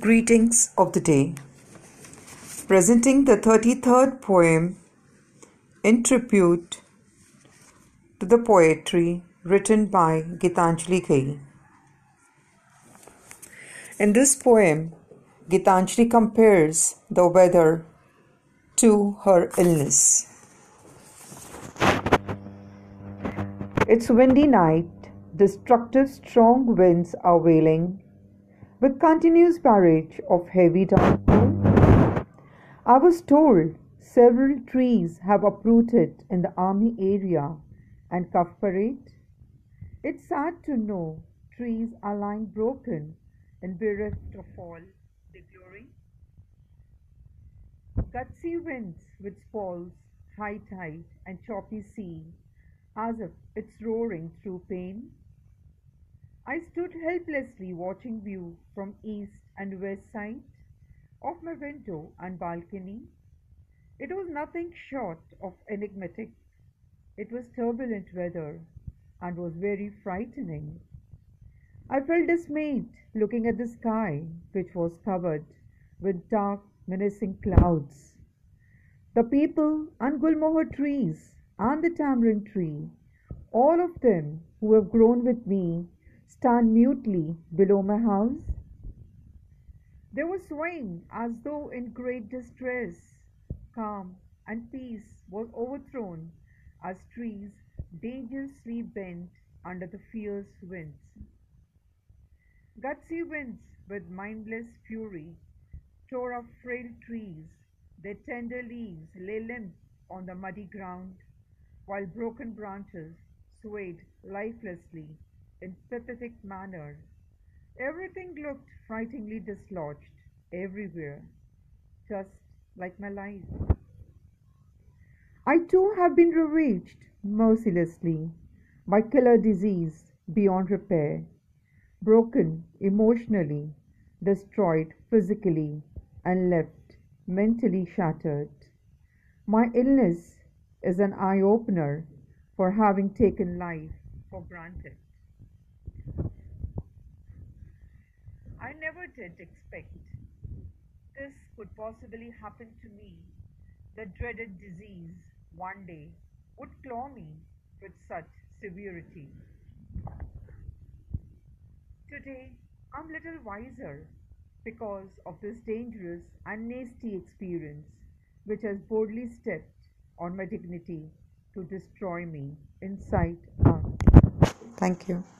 Greetings of the day. Presenting the 33rd poem in tribute to the poetry written by Gitanjali Ghai. In this poem, Gitanjali compares the weather to her illness. It's windy night, destructive strong winds are wailing with continuous barrage of heavy downpour. I was told several trees have uprooted in the army area and Cuff Parade. It's sad to know trees are lying broken and bereft of all their glory. Gutsy winds with squalls, high tide, and choppy sea, as if it's roaring through pain. I stood helplessly watching view from east and west side of my window and balcony. It was nothing short of enigmatic. It was turbulent weather and was very frightening. I felt dismayed looking at the sky, which was covered with dark, menacing clouds. The peepal and gulmohar trees and the tamarind tree, all of them who have grown with me stand mutely below my house? They were swaying as though in great distress. Calm and peace was overthrown as trees dangerously bent under the fierce winds. Gutsy winds with mindless fury tore up frail trees, their tender leaves lay limp on the muddy ground, while broken branches swayed lifelessly in pathetic manner. Everything looked frighteningly dislodged everywhere, just like my life. I too have been ravaged mercilessly by killer disease beyond repair, broken emotionally, destroyed physically, and left mentally shattered. My illness is an eye opener for having taken life for granted. I never did expect this could possibly happen to me. The dreaded disease one day would claw me with such severity. Today I'm little wiser because of this dangerous and nasty experience which has boldly stepped on my dignity to destroy me inside out. Thank you.